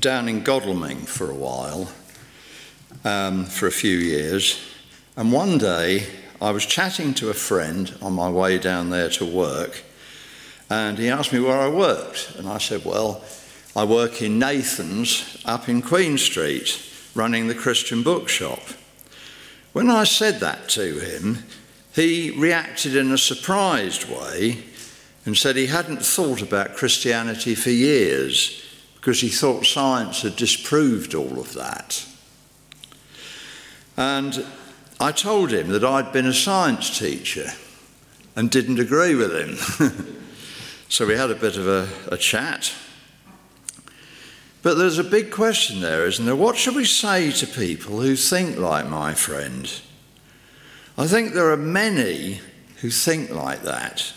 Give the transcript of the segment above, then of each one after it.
down in Godalming for a while, um, for a few years, and one day I was chatting to a friend on my way down there to work, and he asked me where I worked. And I said, Well, I work in Nathan's up in Queen Street, running the Christian bookshop. When I said that to him, he reacted in a surprised way and said he hadn't thought about Christianity for years because he thought science had disproved all of that. And I told him that I'd been a science teacher and didn't agree with him. so we had a bit of a, a chat. But there's a big question there, isn't there? What should we say to people who think like my friend? I think there are many who think like that.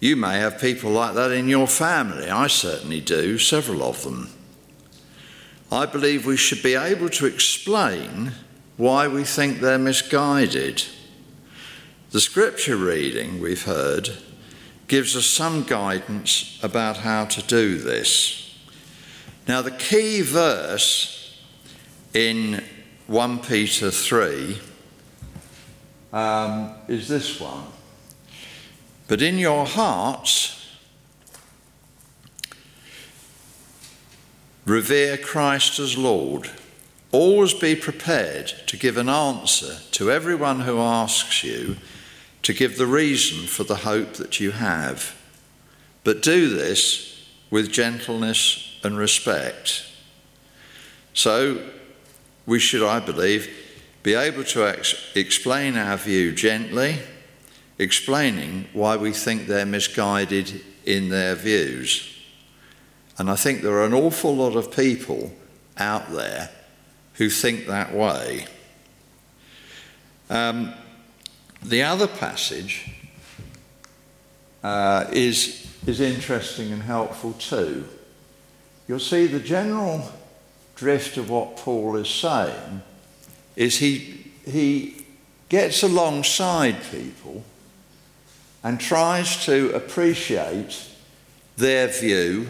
You may have people like that in your family. I certainly do, several of them. I believe we should be able to explain why we think they're misguided. The scripture reading we've heard gives us some guidance about how to do this. Now, the key verse in 1 Peter 3 um, is this one. But in your hearts, revere Christ as Lord. Always be prepared to give an answer to everyone who asks you to give the reason for the hope that you have. But do this with gentleness and respect. So, we should, I believe, be able to ex- explain our view gently, explaining why we think they're misguided in their views. And I think there are an awful lot of people out there who think that way. Um, the other passage uh, is, is interesting and helpful too. You'll see the general drift of what Paul is saying is he, he gets alongside people and tries to appreciate their view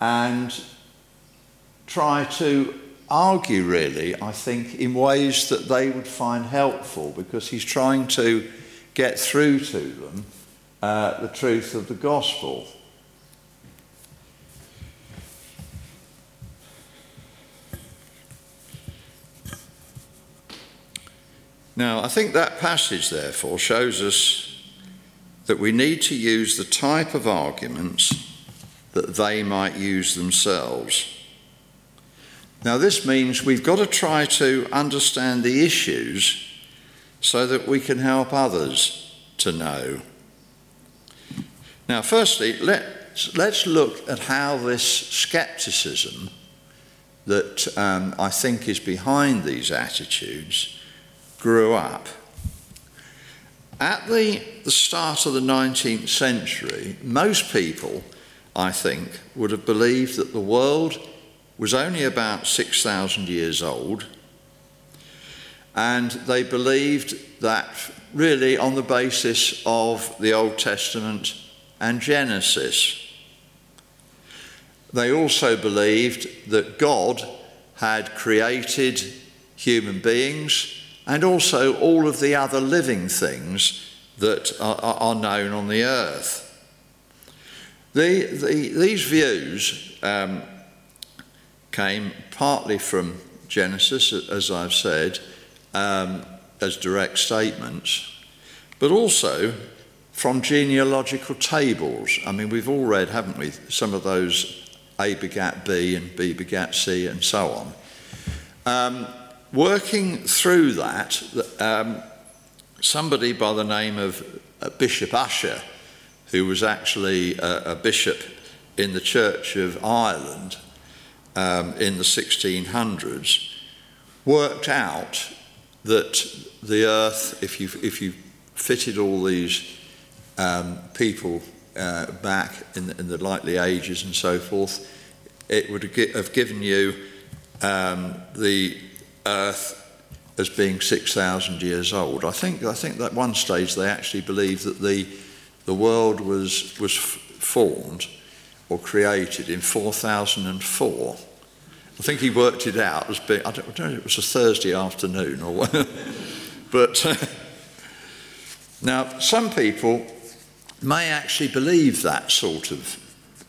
and try to argue, really, I think, in ways that they would find helpful because he's trying to get through to them uh, the truth of the gospel. Now, I think that passage, therefore, shows us that we need to use the type of arguments that they might use themselves. Now, this means we've got to try to understand the issues so that we can help others to know. Now, firstly, let's, let's look at how this skepticism that um, I think is behind these attitudes grew up. At the, the start of the 19th century, most people, I think, would have believed that the world was only about 6,000 years old, and they believed that really on the basis of the Old Testament and Genesis. They also believed that God had created human beings and also all of the other living things that are, are known on the earth. The, the, these views um, came partly from Genesis, as I've said, um, as direct statements, but also from genealogical tables. I mean, we've all read, haven't we, some of those A begat B and B begat C and so on. Um, working through that, um, somebody by the name of uh, Bishop Ussher, who was actually a, a, bishop in the Church of Ireland um, in the 1600s, worked out that the earth, if you, if you fitted all these um, people uh, back in the, in the likely ages and so forth, it would have given you um, the Earth as being 6,000 years old. I think, I think at one stage they actually believed that the, the world was, was formed or created in 4004. I think he worked it out as being, I don't, I don't know, it was a Thursday afternoon or but uh, now some people may actually believe that sort of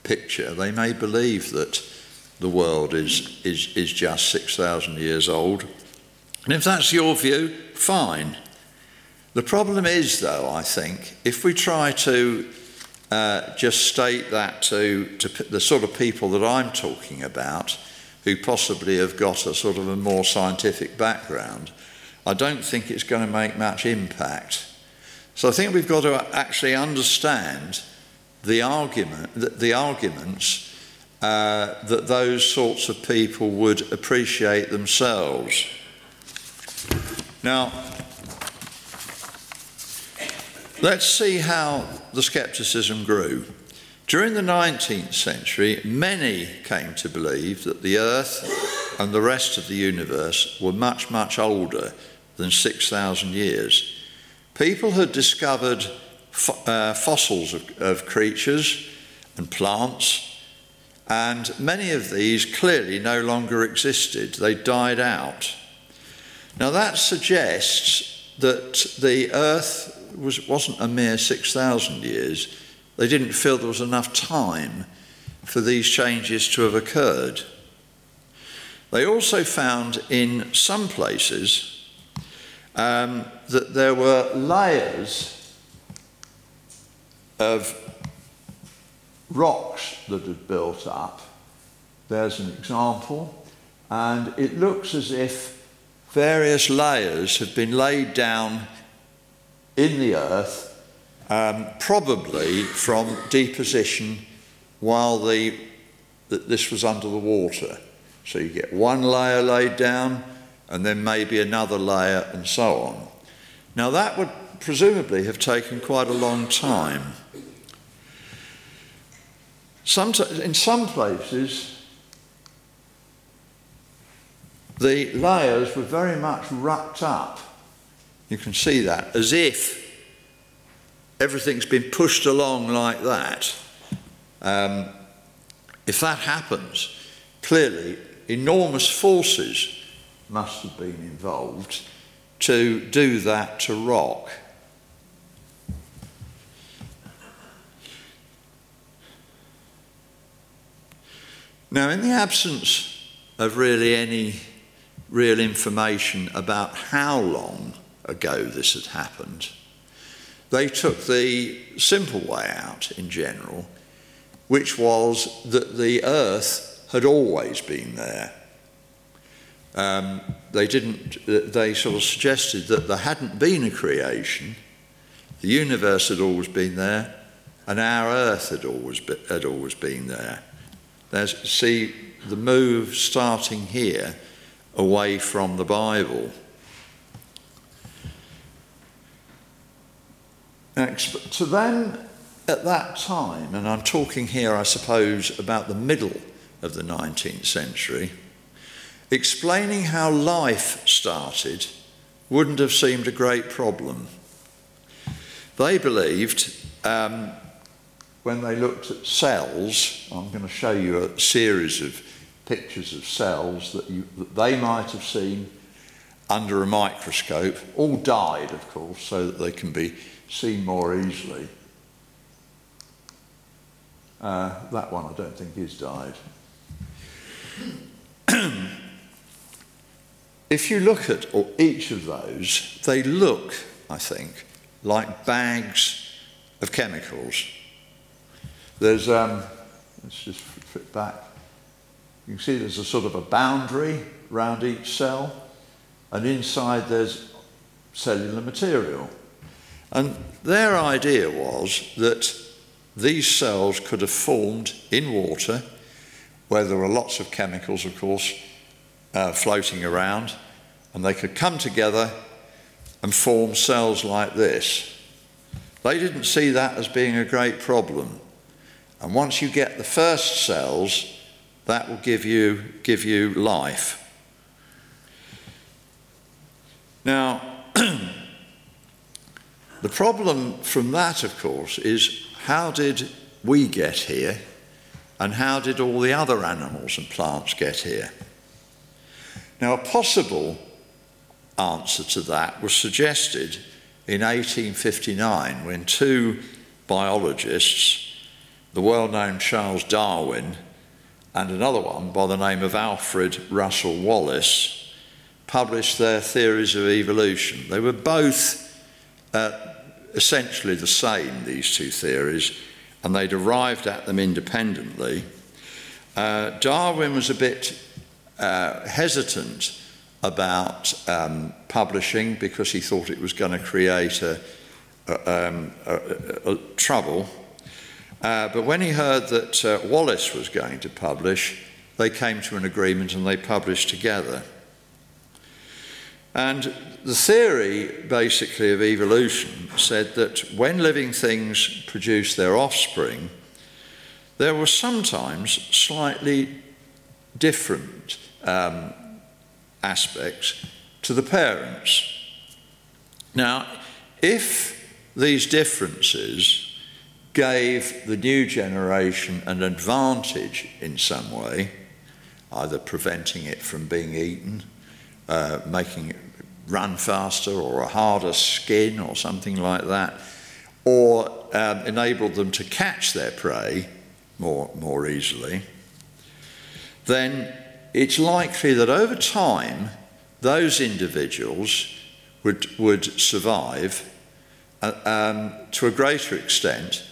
picture. They may believe that the world is, is, is just 6,000 years old. And if that's your view, fine. The problem is, though, I think, if we try to uh, just state that to, to the sort of people that I'm talking about, who possibly have got a sort of a more scientific background, I don't think it's going to make much impact. So I think we've got to actually understand the argument, the, the arguments uh, that those sorts of people would appreciate themselves. Now, let's see how the skepticism grew. During the 19th century, many came to believe that the Earth and the rest of the universe were much, much older than 6,000 years. People had discovered uh, fossils of, of creatures and plants and many of these clearly no longer existed, they died out. Now that suggests that the earth was, wasn't a mere 6,000 years. They didn't feel there was enough time for these changes to have occurred. They also found in some places um, that there were layers of rocks that had built up. There's an example, and it looks as if various layers have been laid down in the earth, um, probably from deposition while the, this was under the water. So you get one layer laid down, and then maybe another layer, and so on. Now, that would presumably have taken quite a long time. Sometimes, in some places, the layers were very much wrapped up. You can see that, as if everything's been pushed along like that. Um, if that happens, clearly enormous forces must have been involved to do that to rock. Now, in the absence of really any real information about how long ago this had happened, they took the simple way out in general, which was that the earth had always been there. Um, they didn't, they sort of suggested that there hadn't been a creation, the universe had always been there, and our earth had always, be, had always been there. There's, see the move starting here away from the Bible. To them at that time, and I'm talking here, I suppose, about the middle of the 19th century, explaining how life started wouldn't have seemed a great problem. They believed um, when they looked at cells, I'm going to show you a series of pictures of cells that, you, that they might have seen under a microscope, all dyed, of course, so that they can be seen more easily. Uh, that one I don't think is dyed. if you look at each of those, they look, I think, like bags of chemicals. There's, um, let's just flip back. You can see there's a sort of a boundary around each cell, and inside there's cellular material. And their idea was that these cells could have formed in water, where there were lots of chemicals, of course, uh, floating around, and they could come together and form cells like this. They didn't see that as being a great problem. And once you get the first cells, that will give you, give you life. Now, the problem from that, of course, is how did we get here And how did all the other animals and plants get here? Now, a possible answer to that was suggested in 1859 when two biologists, the well known Charles Darwin and another one by the name of Alfred Russel Wallace, published their theories of evolution. They were both uh, essentially the same, these two theories, and they'd arrived at them independently. Uh, Darwin was a bit uh, hesitant about um, publishing because he thought it was going to create a, a, um, a, trouble. Uh, but when he heard that uh, Wallace was going to publish, they came to an agreement and they published together. And the theory, basically, of evolution said that when living things produce their offspring, there were sometimes slightly different um, aspects to the parents. Now, if these differences gave the new generation an advantage in some way, either preventing it from being eaten, uh, making it run faster or a harder skin or something like that, or um, enabled them to catch their prey more, more easily, then it's likely that over time those individuals would, would survive uh, um, to a greater extent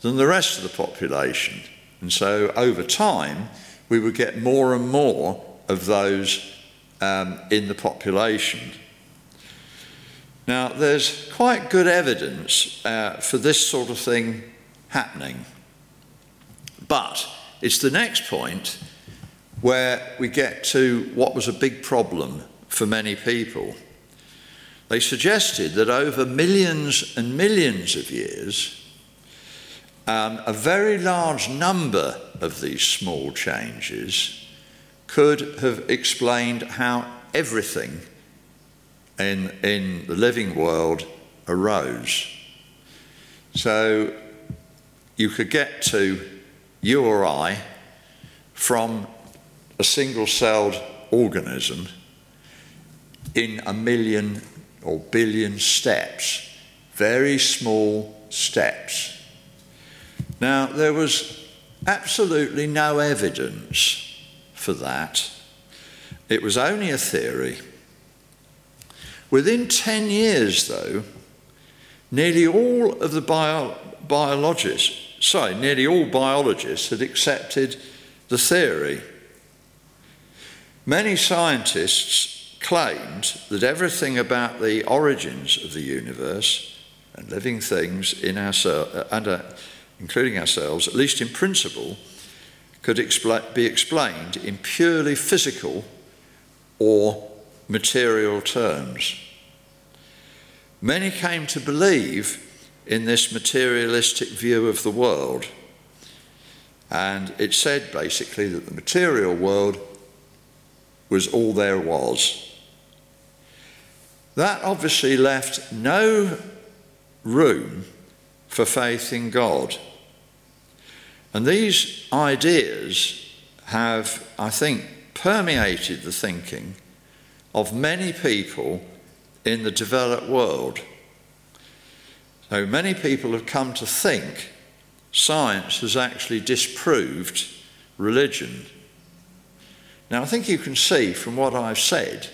than the rest of the population. And so over time, we would get more and more of those um, in the population. Now, there's quite good evidence uh, for this sort of thing happening. But it's the next point where we get to what was a big problem for many people. They suggested that over millions and millions of years, um, a very large number of these small changes could have explained how everything in, in the living world arose. So you could get to you or I from a single celled organism in a million or billion steps, very small steps. Now, there was absolutely no evidence for that. It was only a theory. Within 10 years, though, nearly all of the bio- biologists, sorry, nearly all biologists had accepted the theory. Many scientists claimed that everything about the origins of the universe and living things in ourselves, uh, including ourselves, at least in principle, could expl- be explained in purely physical or material terms. Many came to believe in this materialistic view of the world. And it said basically that the material world was all there was. That obviously left no room for faith in God. And these ideas have, I think, permeated the thinking of many people in the developed world. So many people have come to think science has actually disproved religion. Now, I think you can see from what I've said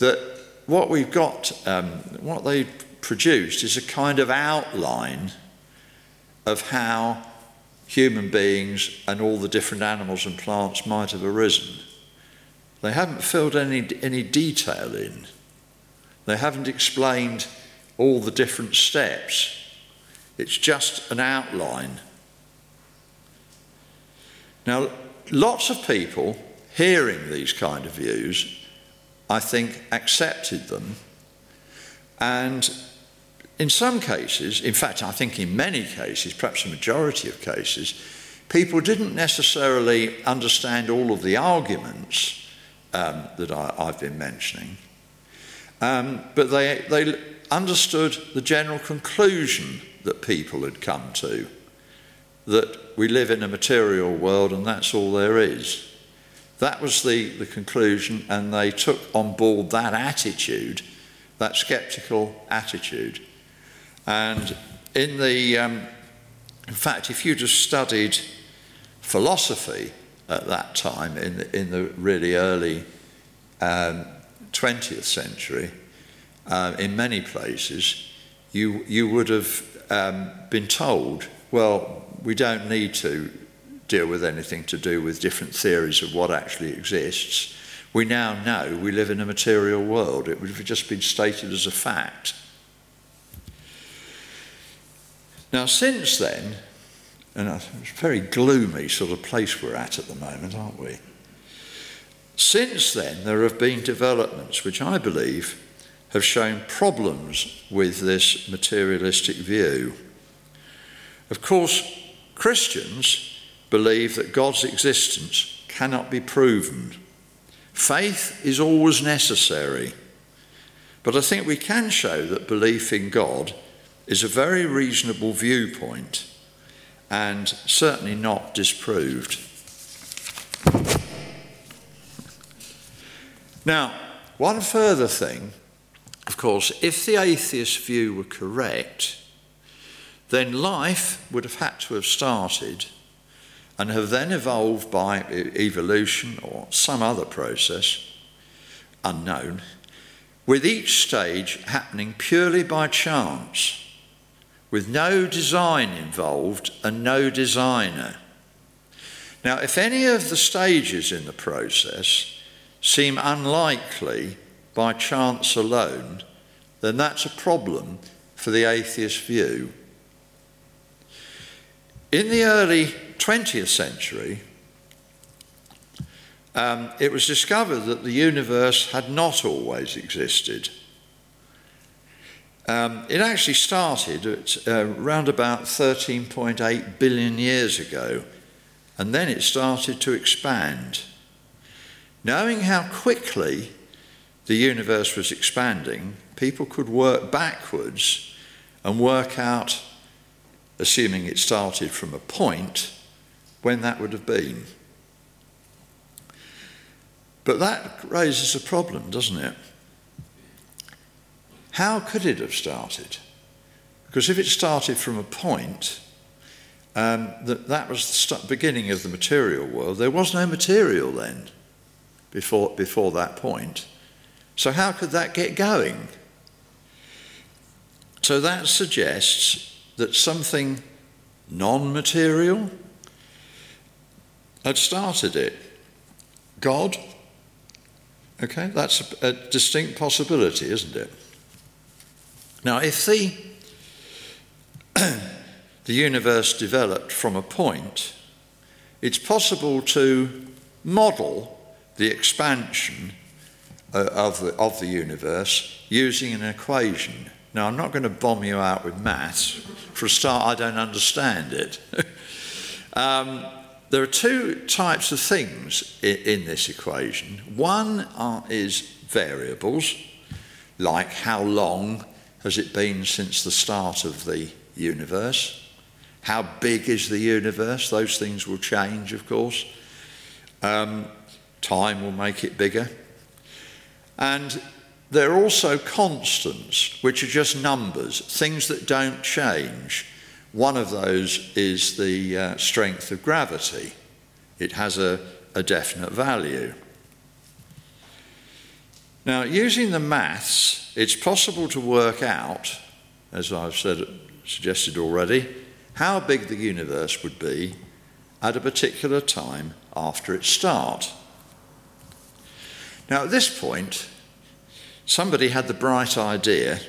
that what we've got, um, what they produced, is a kind of outline of how human beings and all the different animals and plants might have arisen. They haven't filled any, any detail in. They haven't explained all the different steps. It's just an outline. Now, lots of people hearing these kind of views, I think, accepted them. And in some cases, in fact, I think in many cases, perhaps a majority of cases, people didn't necessarily understand all of the arguments um, that I, have been mentioning, um, but they, they understood the general conclusion that people had come to that we live in a material world and that's all there is. That was the, the conclusion, and they took on board that attitude, that skeptical attitude. And in the, um, in fact, if you just studied philosophy at that time, in the, in the really early um, 20th century, uh, in many places, you, you would have um, been told, well, we don't need to deal with anything to do with different theories of what actually exists. We now know we live in a material world. It would have just been stated as a fact. Now, since then, and it's a very gloomy sort of place we're at at the moment, aren't we? Since then, there have been developments which I believe have shown problems with this materialistic view. Of course, Christians believe that God's existence cannot be proven. Faith is always necessary. But I think we can show that belief in God is a very reasonable viewpoint and certainly not disproved. Now, one further thing, of course, if the atheist view were correct, then life would have had to have started and have then evolved by evolution or some other process unknown, with each stage happening purely by chance, with no design involved and no designer. Now, if any of the stages in the process seem unlikely by chance alone, then that's a problem for the atheist view. In the early 20th century, um, it was discovered that the universe had not always existed. Um, it actually started at uh, around about 13.8 billion years ago, and then it started to expand. Knowing how quickly the universe was expanding, people could work backwards and work out assuming it started from a point, when that would have been. But that raises a problem, doesn't it? How could it have started? Because if it started from a point, um, that, that was the beginning of the material world, there was no material then before, before that point. So, how could that get going? So, that suggests that something non material had started it. God, okay, that's a, a, distinct possibility, isn't it? Now, if the, the universe developed from a point, it's possible to model the expansion uh, of, the, of the universe using an equation. Now, I'm not going to bomb you out with maths. For a start, I don't understand it. um, there are two types of things in, in this equation. One are, is variables, like how long has it been since the start of the universe? How big is the universe? Those things will change, of course. Um, time will make it bigger. And there are also constants, which are just numbers, things that don't change. One of those is the uh, strength of gravity. It has a, a definite value. Now, using the maths, it's possible to work out, as I've said, suggested already, how big the universe would be at a particular time after its start. Now, at this point, somebody had the bright idea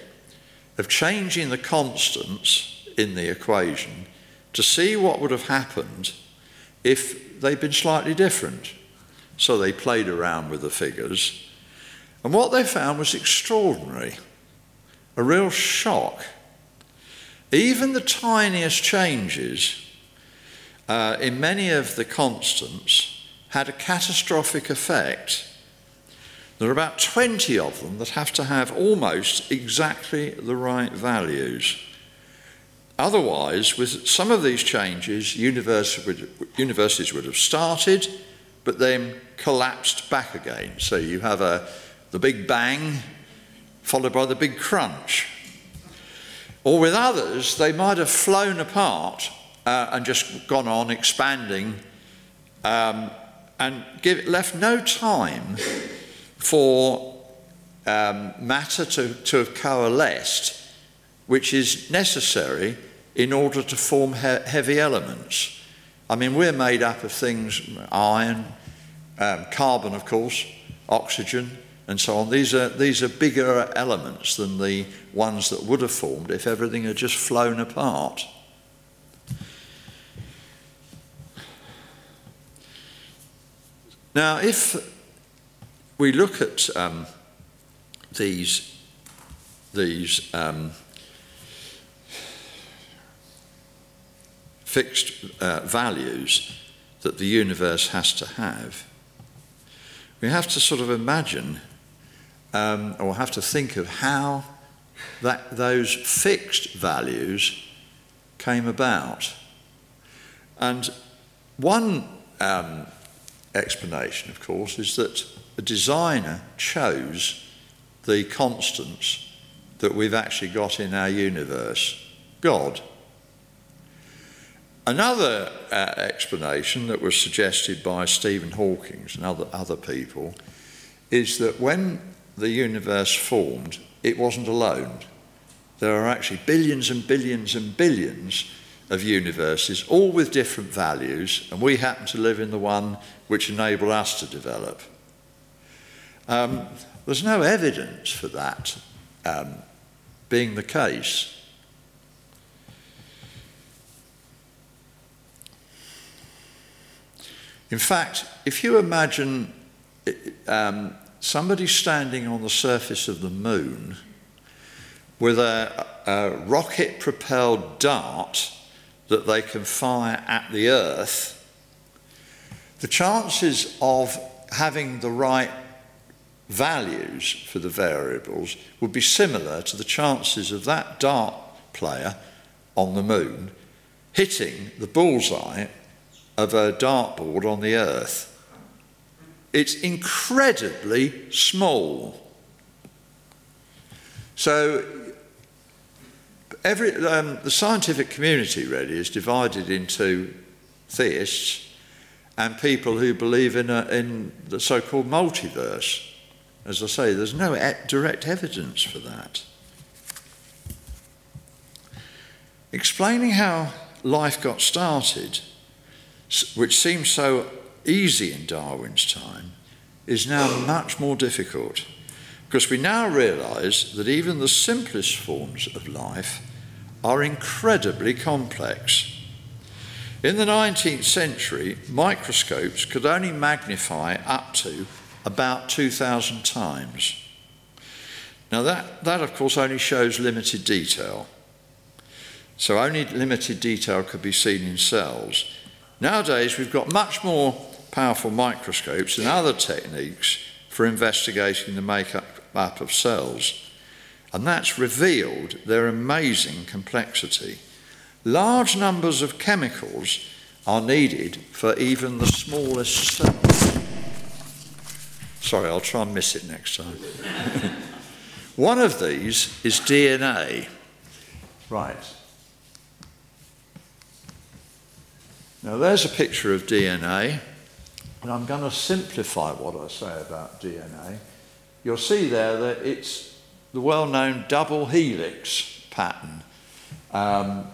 of changing the constants in the equation to see what would have happened if they'd been slightly different. So they played around with the figures, and what they found was extraordinary a real shock. Even the tiniest changes uh, in many of the constants had a catastrophic effect there are about 20 of them that have to have almost exactly the right values. otherwise, with some of these changes, universities would, have started, but then collapsed back again. So you have a, the big bang followed by the big crunch. Or with others, they might have flown apart uh, and just gone on expanding um, and give, left no time for um, matter to, to have coalesced, which is necessary in order to form he- heavy elements. I mean, we're made up of things iron, um, carbon, of course, oxygen, and so on. These are, these are bigger elements than the ones that would have formed if everything had just flown apart. Now, if we look at um, these, these um, fixed uh, values that the universe has to have, we have to sort of imagine um, or have to think of how that, those fixed values came about. And one um, explanation, of course, is that the designer chose the constants that we've actually got in our universe God. Another uh, explanation that was suggested by Stephen Hawking and other, other people is that when the universe formed, it wasn't alone. There are actually billions and billions and billions of universes, all with different values, and we happen to live in the one which enabled us to develop. Um, there's no evidence for that um, being the case. In fact, if you imagine um, somebody standing on the surface of the moon with a, a rocket propelled dart that they can fire at the Earth, the chances of having the right values for the variables would be similar to the chances of that dart player on the moon hitting the bullseye of a dartboard on the Earth. It's incredibly small. So every, um, the scientific community really is divided into theists and people who believe in, a, in the so called multiverse. As I say, there's no direct evidence for that. Explaining how life got started, which seems so easy in Darwin's time, is now much more difficult because we now realise that even the simplest forms of life are incredibly complex. In the 19th century, microscopes could only magnify up to about 2,000 times. Now, that, that of course only shows limited detail. So, only limited detail could be seen in cells. Nowadays, we've got much more powerful microscopes and other techniques for investigating the makeup of cells and that's revealed their amazing complexity. Large numbers of chemicals are needed for even the smallest cells. Sorry, I'll try and miss it next time. One of these is DNA. Right. Now, there's a picture of DNA, and I'm going to simplify what I say about DNA. You'll see there that it's the well known double helix pattern. Um,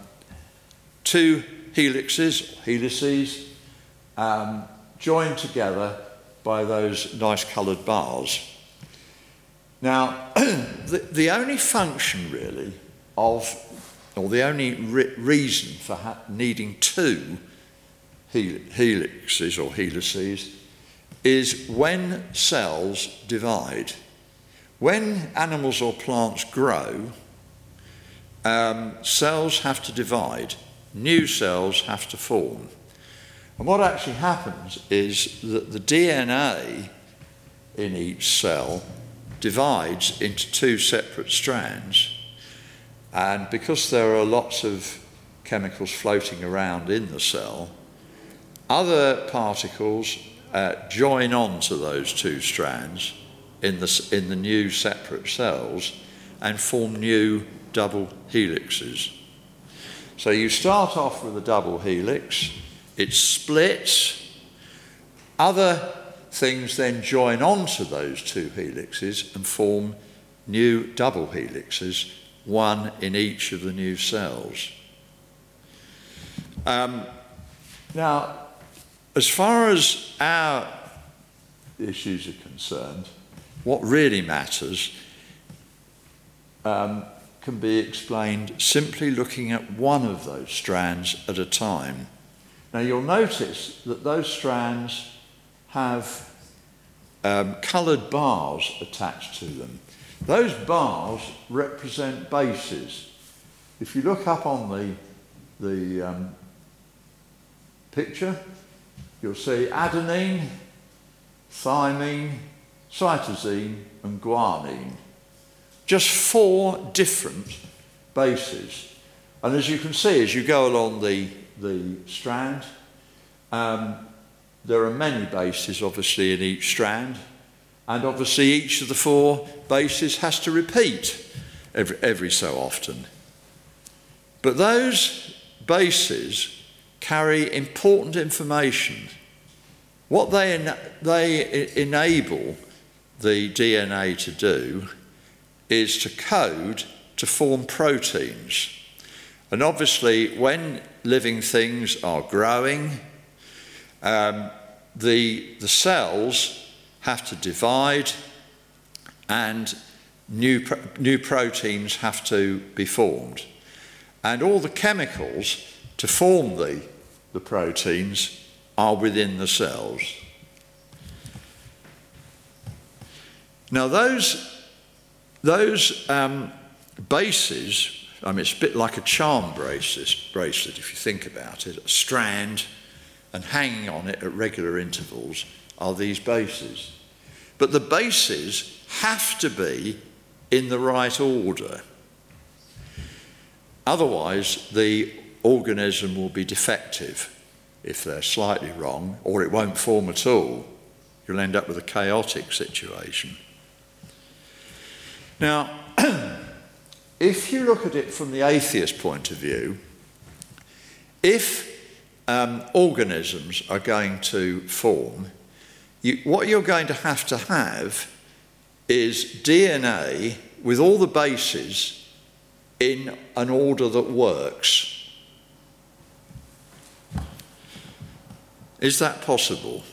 two helixes, helices, um, joined together by those nice coloured bars. Now, the, the only function really of, or the only re- reason for ha- needing two helixes or helices is when cells divide. When animals or plants grow, um, cells have to divide, new cells have to form. And what actually happens is that the DNA in each cell divides into two separate strands. And because there are lots of chemicals floating around in the cell, other particles uh, join on to those two strands in the, in the new separate cells and form new double helixes. So you start off with a double helix, it splits, other things then join on to those two helixes and form new double helixes, one in each of the new cells. Um, now, as far as our issues are concerned, what really matters um, can be explained simply looking at one of those strands at a time. Now, you'll notice that those strands have um, coloured bars attached to them. Those bars represent bases. If you look up on the, the um, picture, you'll see adenine, thymine, cytosine, and guanine. Just four different bases. And as you can see, as you go along the, the strand, um, there are many bases obviously in each strand, and obviously each of the four bases has to repeat every, every so often. But those bases carry important information. What they, en- they enable the DNA to do is to code to form proteins. And obviously, when living things are growing, um, the, the cells have to divide and new, new proteins have to be formed. And all the chemicals to form the the proteins are within the cells. Now, those, those um, bases, I mean, it's a bit like a charm bracelet, bracelet, if you think about it, a strand, and hanging on it at regular intervals are these bases. But the bases have to be in the right order. Otherwise, the organism will be defective if they're slightly wrong, or it won't form at all. You'll end up with a chaotic situation. Now, if you look at it from the atheist point of view, if um, organisms are going to form, you, what you're going to have to have is DNA with all the bases in an order that works. Is that possible?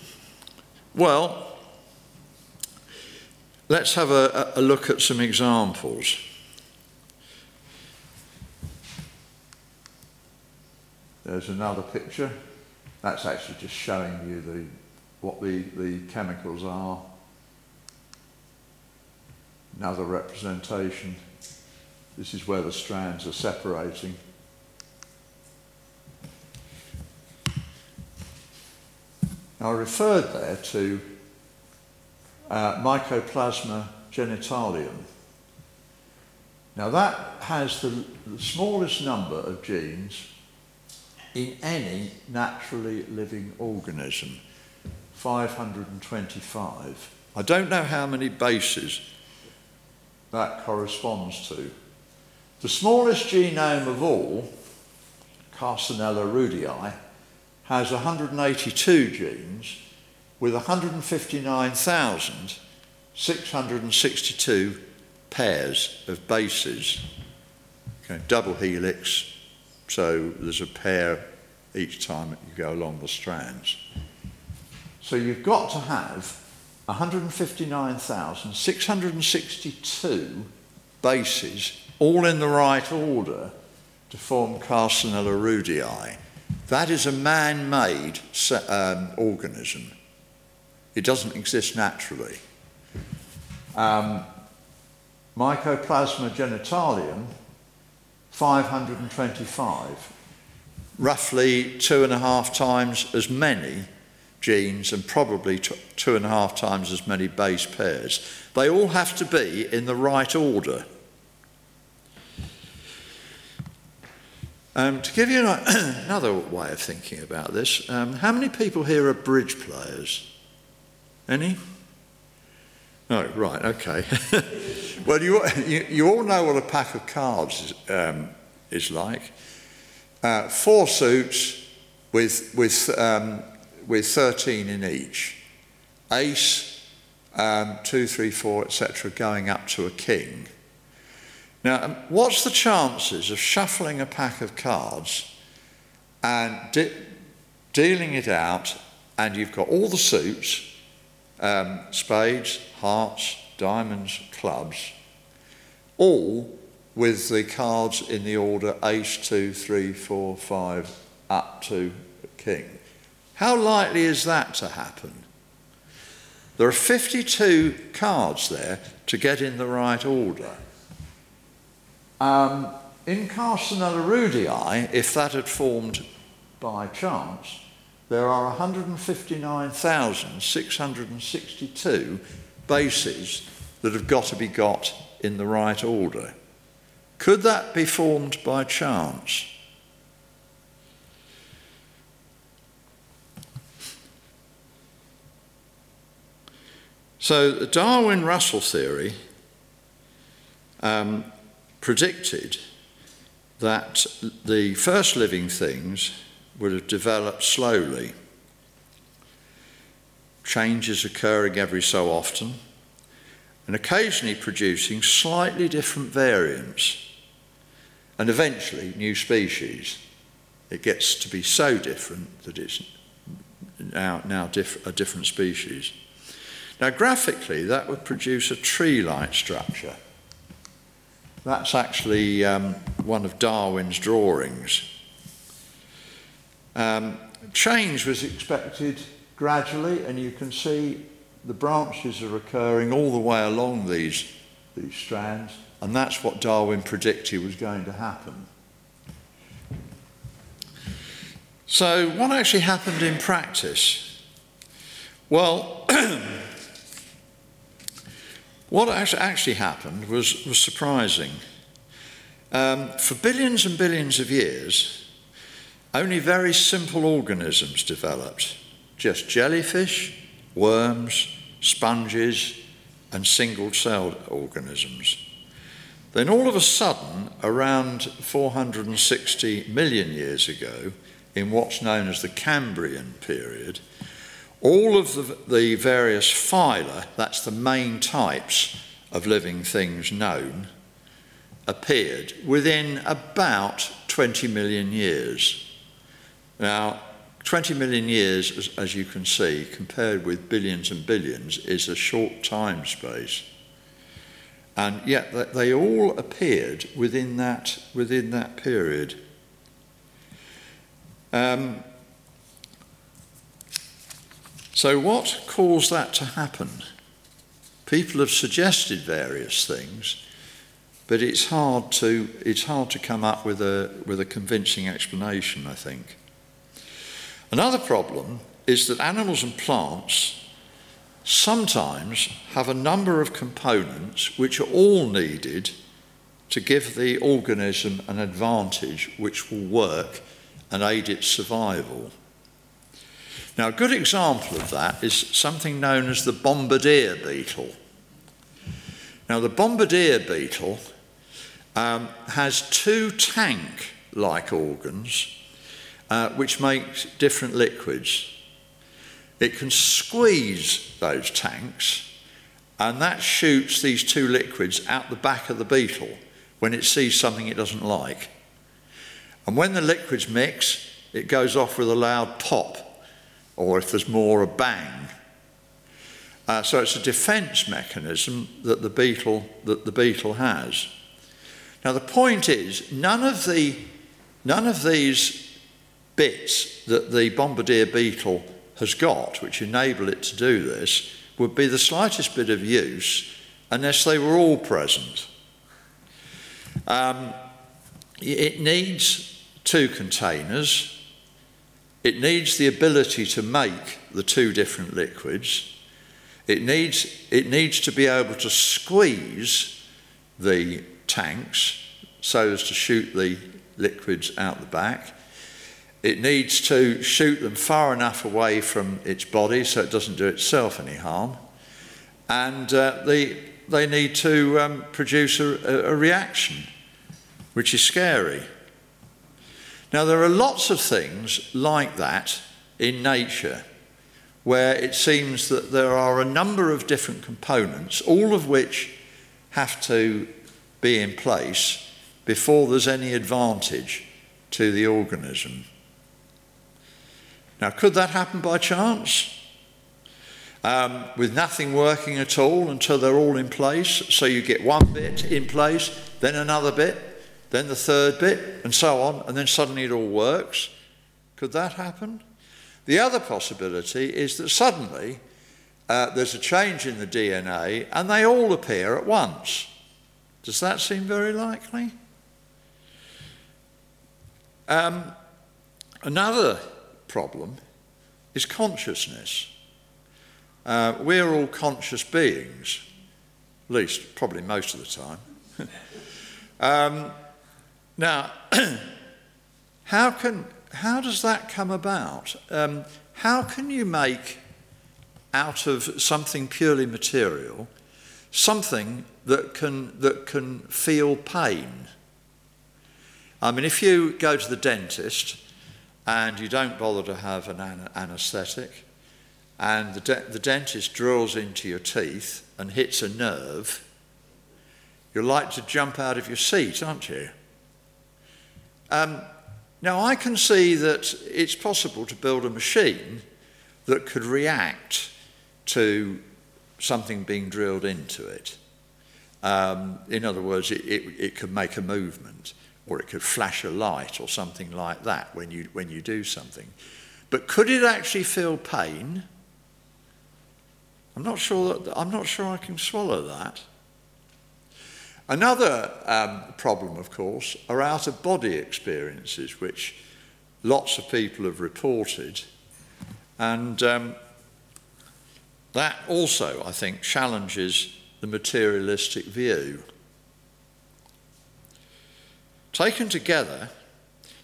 Well, let's have a, a look at some examples. There's another picture. That's actually just showing you the, what the, the chemicals are. Another representation. This is where the strands are separating. I referred there to uh, Mycoplasma genitalium. Now that has the, the smallest number of genes in any naturally living organism, 525. I don't know how many bases that corresponds to. The smallest genome of all, Carsonella ruddii, has 182 genes with 159,662 pairs of bases. Okay, double helix, so there's a pair each time you go along the strands. So you've got to have 159,662 bases, all in the right order, to form Carsonella ruddii. That is a man made um, organism. It doesn't exist naturally. Um, Mycoplasma genitalium, 525. Roughly two and a half times as many genes and probably two and a half times as many base pairs. They all have to be in the right order. Um, to give you an, another way of thinking about this, um, how many people here are bridge players? Any? Oh, right, okay. well, you, you, you, all know what a pack of cards is, um, is like. Uh, four suits with, with, um, with 13 in each. Ace, um, two, three, four, etc., going up to a king. Now, um, what's the chances of shuffling a pack of cards and de- dealing it out, and you've got all the suits um, spades, hearts, diamonds, clubs, all with the cards in the order ace, two, three, four, five, up to king. How likely is that to happen? There are 52 cards there to get in the right order. Um, in Carsonella ruddii, if that had formed by chance, there are 159,662 bases that have got to be got in the right order. Could that be formed by chance? So, the Darwin Russell theory um, predicted that the first living things would have developed slowly, changes occurring every so often, and occasionally producing slightly different variants, and eventually new species. It gets to be so different that it's now, now diff- a different species. Now, graphically, that would produce a tree like structure that's actually um, one of Darwin's drawings. Um, change was expected gradually, and you can see the branches are occurring all the way along these, these strands, and that's what Darwin predicted was going to happen. So, what actually happened in practice? Well, What actually happened was, was surprising. Um, for billions and billions of years, only very simple organisms developed just jellyfish, worms, sponges, and single celled organisms. Then, all of a sudden, around 460 million years ago, in what's known as the Cambrian period, all of the, various phyla, that's the main types of living things known, appeared within about 20 million years. Now, 20 million years, as, as, you can see, compared with billions and billions, is a short time space. And yet they all appeared within that, within that period. Um, so, what caused that to happen? People have suggested various things, but it's hard to, it's hard to come up with a, with a convincing explanation, I think. Another problem is that animals and plants sometimes have a number of components which are all needed to give the organism an advantage which will work and aid its survival. Now, a good example of that is something known as the bombardier beetle. Now, the bombardier beetle um, has two tank like organs uh, which make different liquids. It can squeeze those tanks, and that shoots these two liquids out the back of the beetle when it sees something it doesn't like. And when the liquids mix, it goes off with a loud pop or if there's more, a bang. Uh, so it's a defense mechanism that the beetle that the beetle has. Now the point is, none of the none of these bits that the bombardier beetle has got, which enable it to do this, would be the slightest bit of use unless they were all present. Um, it needs two containers it needs the ability to make the two different liquids. It needs, it needs to be able to squeeze the tanks so as to shoot the liquids out the back. It needs to shoot them far enough away from its body so it doesn't do itself any harm. And uh, the, they need to um, produce a, a reaction, which is scary. Now, there are lots of things like that in nature where it seems that there are a number of different components, all of which have to be in place before there's any advantage to the organism. Now, could that happen by chance? Um, with nothing working at all until they're all in place. So you get one bit in place, then another bit, then the third bit, and so on, and then suddenly it all works. Could that happen? The other possibility is that suddenly uh, there's a change in the DNA and they all appear at once. Does that seem very likely? Um, another problem is consciousness. Uh, we're all conscious beings, at least probably most of the time. um, now, how, can, how does that come about? Um, how can you make out of something purely material something that can, that can feel pain? I mean, if you go to the dentist and you don't bother to have an anaesthetic, and the, de- the dentist drills into your teeth and hits a nerve, you're like to jump out of your seat, aren't you? Um, now, I can see that it's possible to build a machine that could react to something being drilled into it. Um, in other words, it, it, it could make a movement or it could flash a light or something like that when you, when you do something. But could it actually feel pain? I'm not sure, that, I'm not sure I can swallow that. Another um, problem, of course, are out of body experiences, which lots of people have reported. And um, that also, I think, challenges the materialistic view. Taken together,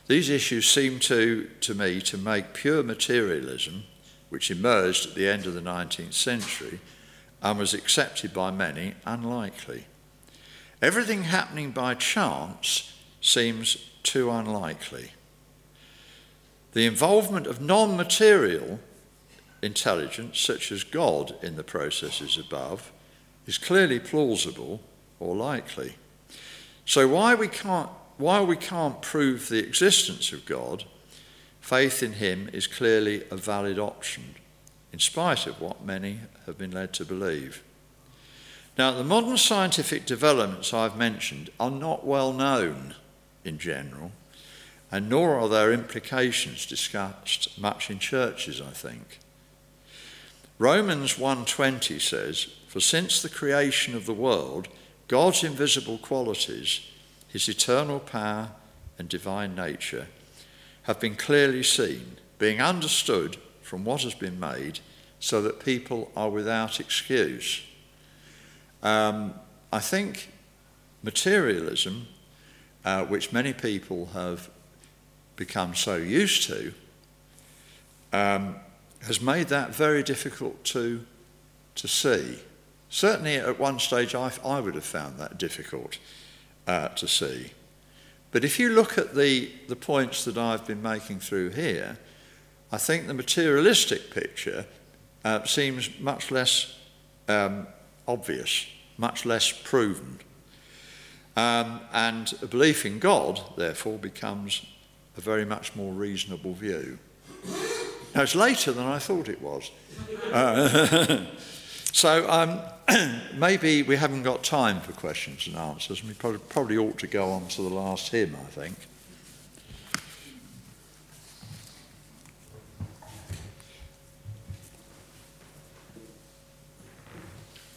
these issues seem to, to me to make pure materialism, which emerged at the end of the 19th century and was accepted by many, unlikely. Everything happening by chance seems too unlikely. The involvement of non material intelligence, such as God, in the processes above, is clearly plausible or likely. So, why we can't while we can't prove the existence of God, faith in Him is clearly a valid option, in spite of what many have been led to believe. Now, the modern scientific developments I've mentioned are not well known in general, and nor are their implications discussed much in churches, I think. Romans 1:20 says, "For since the creation of the world, God's invisible qualities his eternal power and divine nature have been clearly seen, being understood from what has been made, so that people are without excuse. Um, I think materialism, uh, which many people have become so used to, um, has made that very difficult to, to see. Certainly, at one stage, I, I would have found that difficult uh, to see. But if you look at the, the points that I've been making through here, I think the materialistic picture uh, seems much less um, obvious, much less proven. Um, and a belief in God, therefore, becomes a very much more reasonable view. Now, it's later than I thought it was. Uh, so, um, maybe we haven't got time for questions and answers, and we probably, probably ought to go on to the last hymn, I think.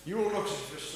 You all look if